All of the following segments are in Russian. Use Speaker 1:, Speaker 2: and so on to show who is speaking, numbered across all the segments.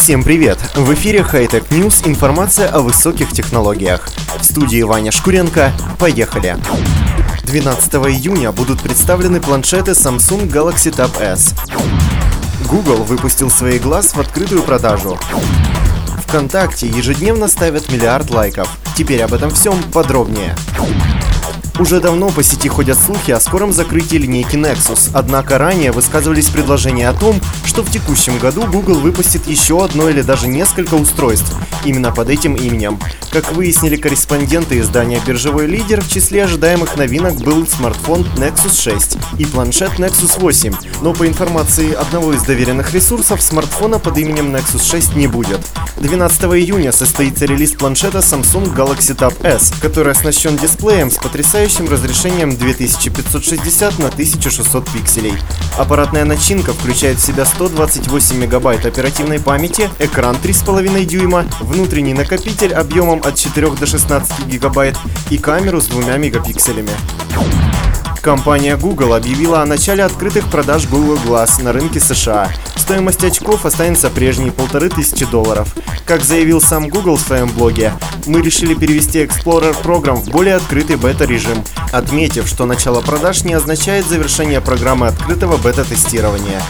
Speaker 1: Всем привет! В эфире Hightech News информация о высоких технологиях. В студии Ваня Шкуренко. Поехали! 12 июня будут представлены планшеты Samsung Galaxy Tab S. Google выпустил свои глаз в открытую продажу. ВКонтакте ежедневно ставят миллиард лайков. Теперь об этом всем подробнее. Уже давно по сети ходят слухи о скором закрытии линейки Nexus, однако ранее высказывались предложения о том, что в текущем году Google выпустит еще одно или даже несколько устройств именно под этим именем. Как выяснили корреспонденты издания «Биржевой лидер», в числе ожидаемых новинок был смартфон Nexus 6 и планшет Nexus 8, но по информации одного из доверенных ресурсов, смартфона под именем Nexus 6 не будет. 12 июня состоится релиз планшета Samsung Galaxy Tab S, который оснащен дисплеем с потрясающим разрешением 2560 на 1600 пикселей. Аппаратная начинка включает в себя 128 мегабайт оперативной памяти, экран 3,5 дюйма, внутренний накопитель объемом от 4 до 16 гигабайт и камеру с двумя мегапикселями. Компания Google объявила о начале открытых продаж Google Glass на рынке США. Стоимость очков останется прежней – полторы тысячи долларов. Как заявил сам Google в своем блоге, мы решили перевести Explorer Program в более открытый бета-режим, отметив, что начало продаж не означает завершение программы открытого бета-тестирования.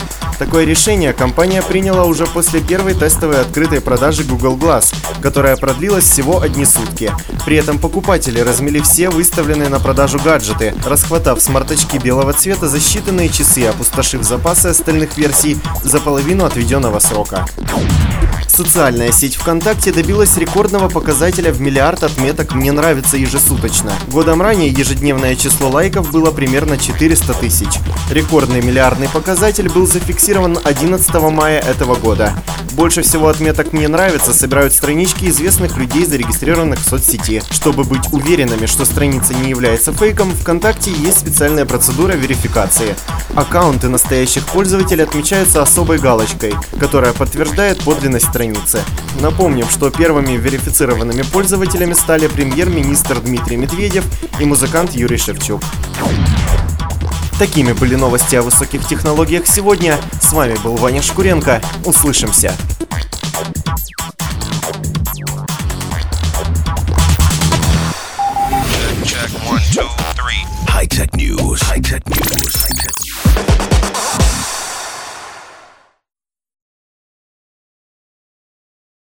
Speaker 1: Такое решение компания приняла уже после первой тестовой открытой продажи Google Glass, которая продлилась всего одни сутки. При этом покупатели размели все выставленные на продажу гаджеты, расхватав смарт-очки белого цвета за считанные часы, опустошив запасы остальных версий за половину отведенного срока. Социальная сеть ВКонтакте добилась рекордного показателя в миллиард отметок «Мне нравится» ежесуточно. Годом ранее ежедневное число лайков было примерно 400 тысяч. Рекордный миллиардный показатель был зафиксирован 11 мая этого года. Больше всего отметок «Мне нравится» собирают странички известных людей, зарегистрированных в соцсети. Чтобы быть уверенными, что страница не является фейком, ВКонтакте есть специальная процедура верификации. Аккаунты настоящих пользователей отмечаются особой галочкой, которая подтверждает подлинность страницы. Напомним, что первыми верифицированными пользователями стали премьер-министр Дмитрий Медведев и музыкант Юрий Шевчук. Такими были новости о высоких технологиях сегодня. С вами был Ваня Шкуренко. Услышимся.
Speaker 2: High Tech News. High Tech News. High Tech.